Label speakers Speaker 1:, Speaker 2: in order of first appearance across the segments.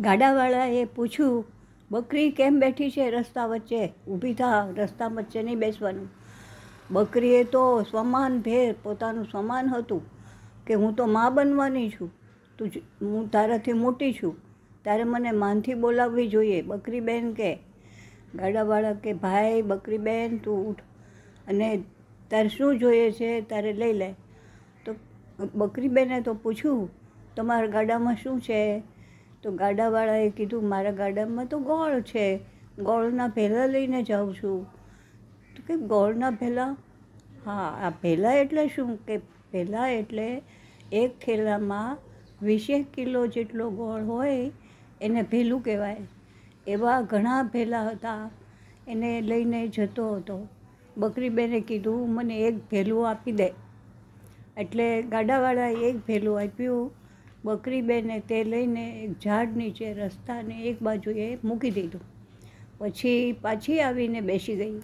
Speaker 1: ગાડાવાળાએ પૂછ્યું, બકરી કેમ બેઠી છે રસ્તા વચ્ચે? ઊભી થા, રસ્તા વચ્ચે નહીં બેસવાનું. બકરીએ તો સમાન ભેર, પોતાનું સમાન હતું કે હું તો મા બનવાની છું. તું હું તારાથી મોટી છું. તારે મને માનથી બોલાવવી જોઈએ. બકરી બેન કે, ગાડાવાળા કે, ભાઈ, બકરી બેન, તું ઉઠ અને તારે શું જોઈએ છે? તારે લઈ લે. તો બકરી બેને તો પૂછ્યું, તમારા ગાડામાં શું છે? તો ગાડાવાળાએ કીધું, મારા ગાડામાં તો ગોળ છે. ગોળના ભેલા લઈને જાઉં છું. તો કે, ગોળના ભેલા? હા, આ ભેલા એટલે શું? કે ભેલા એટલે એક થેલામાં વીસેક કિલો જેટલો ગોળ હોય, એને ભેલું કહેવાય. એવા ઘણા ભેલા હતા. એને લઈને જતો હતો. બકરીબેને કીધું, મને એક ભેલું આપી દે. એટલે ગાડાવાળાએ એક ભેલું આપ્યું. બકરીબેને તે લઈને એક ઝાડ નીચે રસ્તાને એક બાજુએ મૂકી દીધું. પછી પાછી આવીને બેસી ગઈ.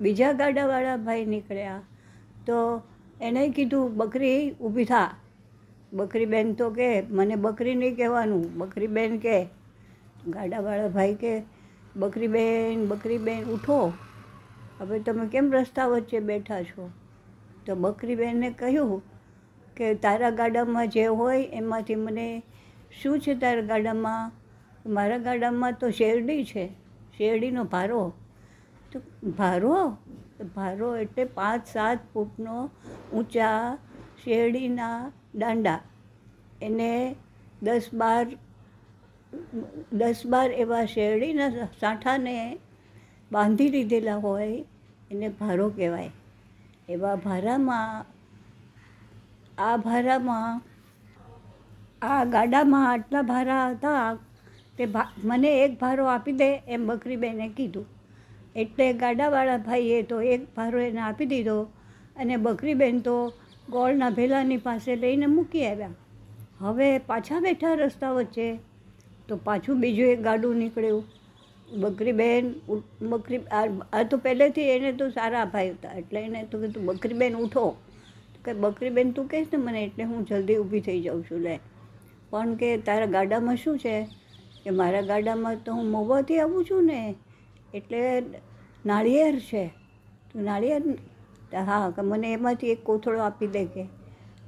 Speaker 1: બીજા ગાડાવાળા ભાઈ નીકળ્યા. તો એણે કીધું, બકરી, ઊભી થા. બકરીબેન તો કે, મને બકરી નહીં કહેવાનું. બકરીબેન કે, ગાડાવાળા ભાઈ કે, બકરીબેન બકરીબેન, ઉઠો. હવે તમે કેમ રસ્તા વચ્ચે બેઠા છો? તો બકરીબેને કહ્યું કે તારા ગાડામાં જે હોય એમાંથી મને શું છે તારા ગાડામાં? મારા ગાડામાં તો શેરડી છે. શેરડીનો ભારો. તો ભારો? ભારો એટલે પાંચ સાત ફૂટનો ઊંચા શેરડીના દાંડા. એને દસ બાર દસ બાર એવા શેરડીના સાંઠાને બાંધી લીધેલા હોય એને ભારો કહેવાય. એવા ભારામાં આ ભારામાં, આ ગાડામાં આટલા ભારા હતા તે મને એક ભારો આપી દે એમ બકરીબેને કીધું. એટલે ગાડાવાળા ભાઈએ તો એક ભારો એને આપી દીધો અને બકરીબેન તો ગોળના ભેલાની પાસે લઈને મૂકી આવ્યા. હવે પાછા બેઠા રસ્તા વચ્ચે તો પાછું બીજું એક ગાડું નીકળ્યું. બકરીબેન બકરી આ તો પહેલેથી એને તો સારા ભાઈ હતા એટલે એને તો કીધું, બકરીબેન, ઉઠો. કે બકરીબેન તું કહીશ ને મને એટલે હું જલ્દી ઊભી થઈ જાઉં છું, લે. પણ કે તારા ગાડામાં શું છે? કે મારા ગાડામાં તો હું મહુવાથી આવું છું ને, એટલે નાળિયેર છે. તું નાળિયેર હા, કે મને એમાંથી એક કોથળો આપી દે કે.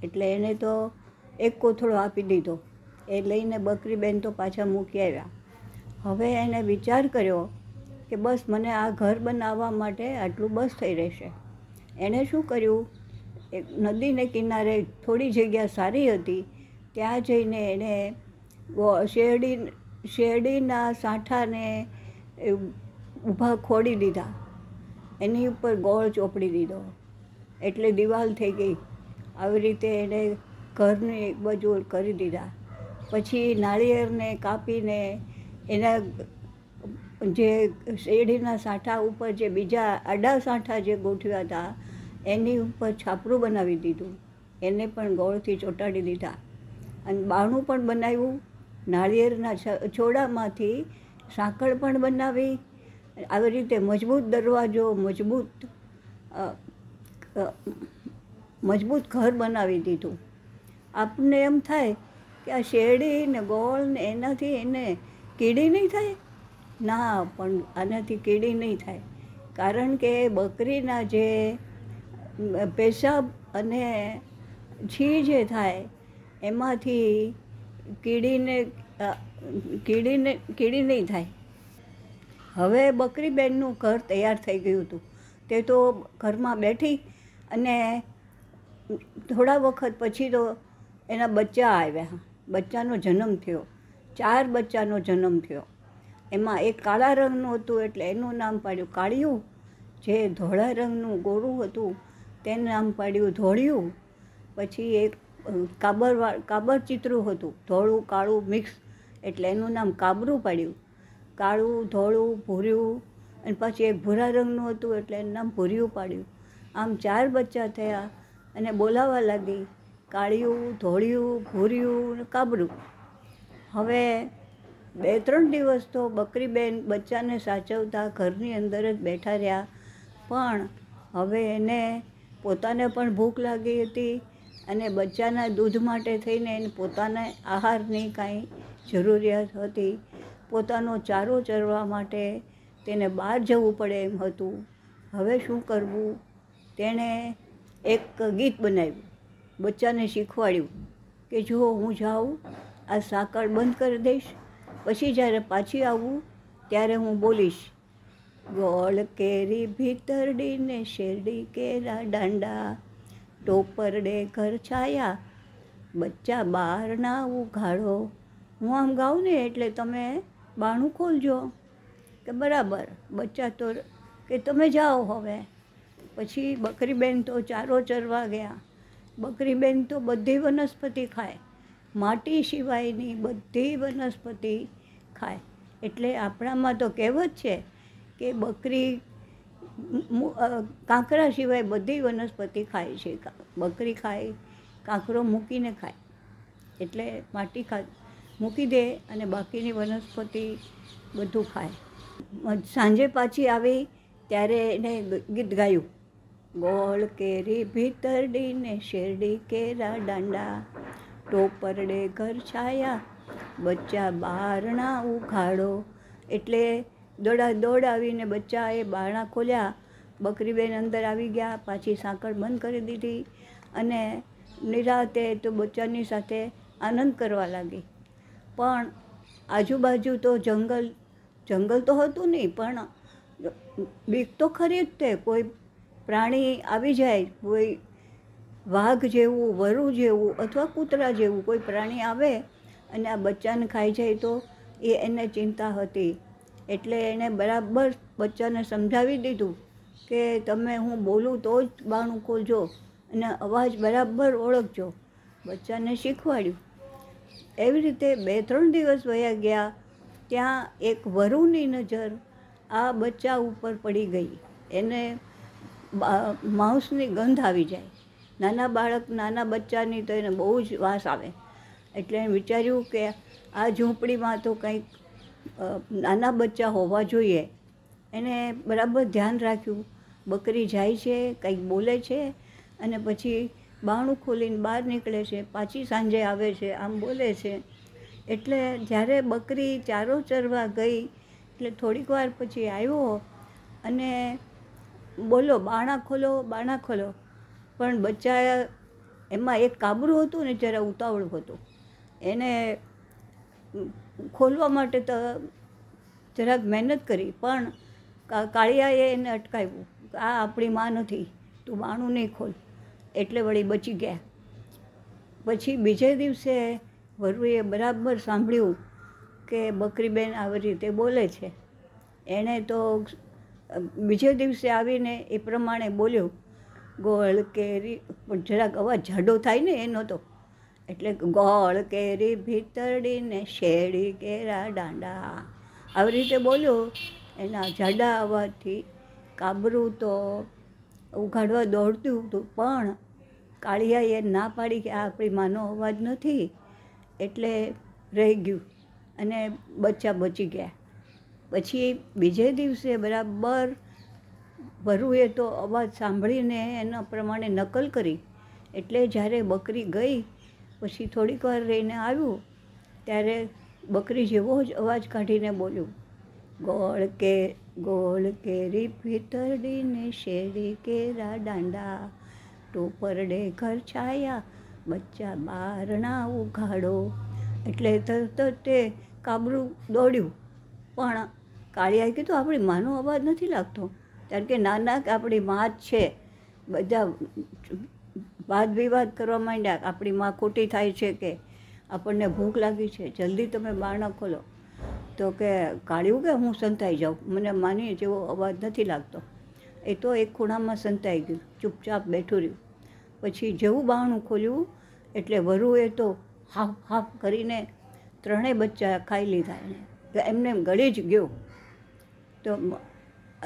Speaker 1: એટલે એને તો એક કોથળો આપી દીધો. એ લઈને બકરીબેન તો પાછા મૂકી આવ્યા. હવે એને વિચાર કર્યો કે બસ મને આ ઘર બનાવવા માટે આટલું બસ થઈ રહેશે. એણે શું કર્યું? નદીને કિનારે થોડી જગ્યા સારી હતી, ત્યાં જઈને એણે શેરડી, શેરડીના સાંઠાને ઊભા ખોડી દીધા. એની ઉપર ગોળ ચોપડી દીધો. એટલે દિવાલ થઈ ગઈ. આવી રીતે એણે ઘરની એક બાજુ કરી દીધા. પછી નાળિયેરને કાપીને એના જે શેરડીના સાંઠા ઉપર જે બીજા આડા સાંઠા જે ગોઠવ્યા હતા એની ઉપર છાપરું બનાવી દીધું. એને પણ ગોળથી ચોંટાડી દીધા. અને બાણું પણ બનાવ્યું. નાળિયેરના છોડામાંથી સાંકળ પણ બનાવી. આવી રીતે મજબૂત દરવાજો, મજબૂત મજબૂત ઘર બનાવી દીધું. આપને એમ થાય કે આ શેરડી ને ગોળ ને એનાથી એને કીડી નહીં થાય? ના, પણ આનાથી કીડી નહીં થાય. કારણ કે બકરીના જે પેશાબ અને છી જે થાય, એમાંથી કીડીને કીડીને, કીડી નહીં થાય. હવે બકરીબેનનું ઘર તૈયાર થઈ ગયું હતું. તે તો ઘરમાં બેઠી અને થોડા વખત પછી તો એના બચ્ચા આવ્યા. બચ્ચાનો જન્મ થયો. ચાર બચ્ચાનો જન્મ થયો. એમાં એક કાળા રંગનું હતું એટલે એનું નામ પાડ્યું કાળિયું, જે ધોળા રંગનું ગોરું હતું. તેનું નામ પાડ્યું ધોળિયું પછી એક અ, કાબર ચિત્રું હતું ધોળું કાળું મિક્સ એટલે એનું નામ કાબરું પાડ્યું. કાળું ધોળું ભૂર્યું અને પછી એક ભૂરા રંગનું હતું એટલે એનું નામ ભૂર્યું પાડ્યું. આમ ચાર બચ્ચા થયા અને બોલાવા લાગી કાળિયું ધોળિયું ભૂર્યું ને કાબરું. હવે બે ત્રણ દિવસ તો બકરીબેન બચ્ચાને સાચવતા ઘરની અંદર જ બેઠા રહ્યા પણ હવે એને પોતાને પણ ભૂખ લાગી હતી અને બચ્ચાના દૂધ માટે થઈને એને પોતાને આહારની કાંઈ જરૂરિયાત હતી. પોતાનો ચારો ચરવા માટે તેને બહાર જવું પડે એમ હતું. હવે શું કરવું? તેણે એક ગીત બનાવ્યું. બચ્ચાને શીખવાડ્યું કે જો હું જાઉં, આ સાકળ બંધ કરી દઈશ. પછી જ્યારે પાછી આવું, ત્યારે હું બોલીશ ગોળ કેરી ભીતરડીને શેરડી કેરા દાંડા ટોપરડે ઘર છાયા, બચ્ચા બહાર ના ઉઘાડો. હું આમ ગાઉં ને એટલે તમે બાણું ખોલજો. કે બરાબર, બચ્ચા તો કે તમે જાઓ હવે. પછી બકરીબેન તો ચારો ચરવા ગયા. બકરીબેન તો બધી વનસ્પતિ ખાય. માટી સિવાયની બધી વનસ્પતિ ખાય. એટલે આપણામાં તો કહેવત છે કે બકરી કાંકરા સિવાય બધી વનસ્પતિ ખાય છે. બકરી ખાય, કાંકરો મૂકીને ખાય. એટલે માટી ખા, મૂકી દે અને બાકીની વનસ્પતિ બધું ખાય. સાંજે પાછી આવી ત્યારે એને ગીત ગાયું. ગોળ કેરી ભીતરડીને શેરડી કેરા દાંડા. ટોપરડે ઘર છાયા, બચ્ચા બારણા ઉઘાડો. એટલે દોડા દોડાવીને બચ્ચાએ બારણા ખોલ્યા. બકરીબેન અંદર આવી ગયા, પાછી સાંકળ બંધ કરી દીધી અને નિરાતે તો બચ્ચાની સાથે આનંદ કરવા લાગી. પણ આજુબાજુ તો જંગલ જંગલ તો હતું નહીં, પણ બીક તો ખરી જ તે. કોઈ પ્રાણી આવી જાય, કોઈ વાઘ જેવું, વરુ જેવું અથવા કૂતરા જેવું કોઈ પ્રાણી આવે અને આ બચ્ચાને ખાઈ જાય તો એ એને ચિંતા હતી. એટલે એણે બરાબર બચ્ચાને સમજાવી દીધું કે તમે હું બોલું તો જ બાણું ખોલજો અને અવાજ બરાબર ઓળખજો. બચ્ચાને શીખવાડ્યું. એવી રીતે બે ત્રણ દિવસ વયા ગયા, ત્યાં એક વરુની નજર આ બચ્ચા ઉપર પડી ગઈ. એને માંસની ગંધ આવી જાય. નાના બાળક, નાના બચ્ચાની તો એને બહુ જ વાસ આવે. એટલે વિચાર્યું કે આ ઝૂંપડીમાં તો કંઈક નાના બચ્ચા હોવા જોઈએ. એને બરાબર ધ્યાન રાખ્યું. બકરી જાય છે, કંઈક બોલે છે અને પછી બાણું ખોલીને બહાર નીકળે છે, પાછી સાંજે આવે છે, આમ બોલે છે. એટલે જ્યારે બકરી ચારો ચરવા ગઈ, એટલે થોડીક વાર પછી આવ્યો અને બોલો, બાણા ખોલો બાણા ખોલો. પણ બચ્ચા એમાં એક કાબરું હતું ને, જરા ઉતાવળું હતું. એને ખોલવા માટે તો જરાક મહેનત કરી, પણ કાળિયાએ એને અટકાવ્યું આ આપણી માં નથી, તું બાણું નહીં ખોલ. એટલે વળી બચી ગયા. પછી બીજે દિવસે વરુએ બરાબર સાંભળ્યું કે બકરીબેન આવી રીતે બોલે છે. એણે તો બીજે દિવસે આવીને એ પ્રમાણે બોલ્યો, ગોળ, કેરી, પણ જરાક અવાજ જાડો થાય ને એનો તો. એટલે ગોળ કેરી ભીતરડીને શેરી કેરા દાંડા. આવી રીતે બોલ્યો, એના જાડા અવાજથી કાબરું તો ઉઘાડવા દોડતું હતું, પણ કાળિયાએ ના પાડી કે આ આપણી માનો અવાજ નથી, એટલે રહી ગયું અને બચ્ચા બચી ગયા. પછી બીજે દિવસે બરાબર વરુએ તો અવાજ સાંભળીને એના પ્રમાણે નકલ કરી, એટલે જ્યારે બકરી ગઈ પછી થોડીક વાર રહીને આવ્યું, ત્યારે બકરી જેવો જ અવાજ કાઢીને બોલ્યું, ગોળ કે, ગોળ કેરી ભીતરડીને શેરી કેરા દાંડા ટોપરડે ઘર છાયા, બચ્ચા બારણા ઉઘાડો. એટલે તરત તે કાબરું દોડ્યું. પણ કાળિયાએ કીધું, આપણી માનો અવાજ નથી લાગતો, કારણ કે નાના આપણી મા છે. બધા વાદ વિવાદ કરવા માંડ્યા, આપણી માં ખોટી થાય છે કે આપણને ભૂખ લાગી છે, જલ્દી તમે બારણા ખોલો. તો કે કાળ્યું કે હું સંતાઈ જાઉં? મને માની જેવો અવાજ નથી લાગતો. એ તો એક ખૂણામાં સંતાઈ ગયું, ચૂપચાપ બેઠું રહ્યું. પછી જેવું બારણું ખોલ્યું, એટલે વરુએ તો હાફ હાફ કરીને ત્રણેય બચ્ચા ખાઈ લીધા એને. એમને એમ ગળી જ ગયો. તો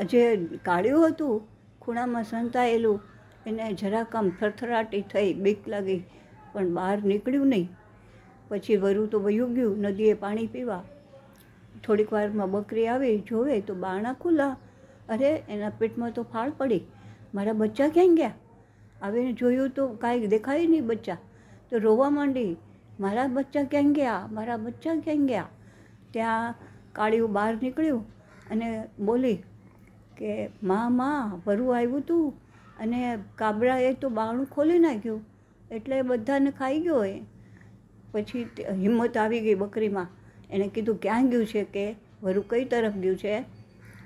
Speaker 1: જે કાળિયું હતું, ખૂણામાં સંતાયેલું એને જરાક આમ થરથરાટી થઈ, બીક લાગી, પણ બહાર નીકળ્યું નહીં. પછી વરુ તો વયું ગયું, નદીએ પાણી પીવા. થોડીક વારમાં બકરી આવી, જોવે તો બારણા ખુલ્લા. અરે, એના પેટમાં તો ફાળ પડી. મારા બચ્ચા ક્યાં ગયા? આવીને જોયું તો કાંઈ દેખાય નહીં બચ્ચા. તો રોવા માંડી, મારા બચ્ચા ક્યાં ગયા? મારા બચ્ચા ક્યાં ગયા? ત્યાં કાળિયું બહાર નીકળ્યું અને બોલી કે, માં માં, વરુ આવ્યું હતું અને કાબરાએ તો બાણું ખોલી નાખ્યું. એટલે બધાને ખાઈ ગયો એ. પછી હિંમત આવી ગઈ બકરીમાં. એણે કીધું, ક્યાં ગયું છે કે? વરુ કઈ તરફ ગયું છે?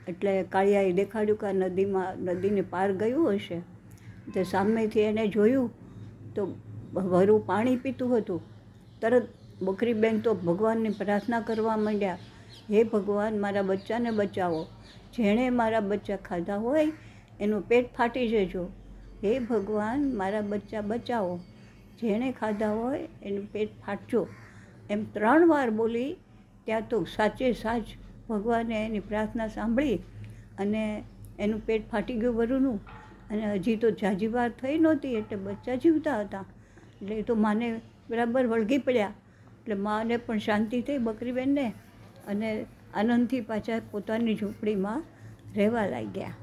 Speaker 1: એટલે કાળિયાએ દેખાડ્યું કે આ નદીમાં, નદીને પાર ગયું હશે. તો સામેથી એને જોયું તો વરુ પાણી પીતું હતું. તરત બકરીબેન તો ભગવાનની પ્રાર્થના કરવા માંડ્યા, હે ભગવાન, મારા બચ્ચાને બચાવો. જેણે મારા બચ્ચા ખાધા હોય એનું પેટ ફાટી જજો. હે ભગવાન, મારા બચ્ચા બચાવો. જેણે ખાધા હોય એનું પેટ ફાટજો. એમ ત્રણ વાર બોલી ત્યાં તો સાચે સાચ ભગવાને એની પ્રાર્થના સાંભળી અને એનું પેટ ફાટી ગયું વરુનું. અને હજી તો જાજી વાર થઈ નહોતી એટલે બચ્ચા જીવતા હતા. એટલે એ તો માને બરાબર વળગી પડ્યા. એટલે માને પણ શાંતિ થઈ બકરીબેનને અને આનંદથી પાછા પોતાની ઝૂંપડીમાં રહેવા લાગ્યા.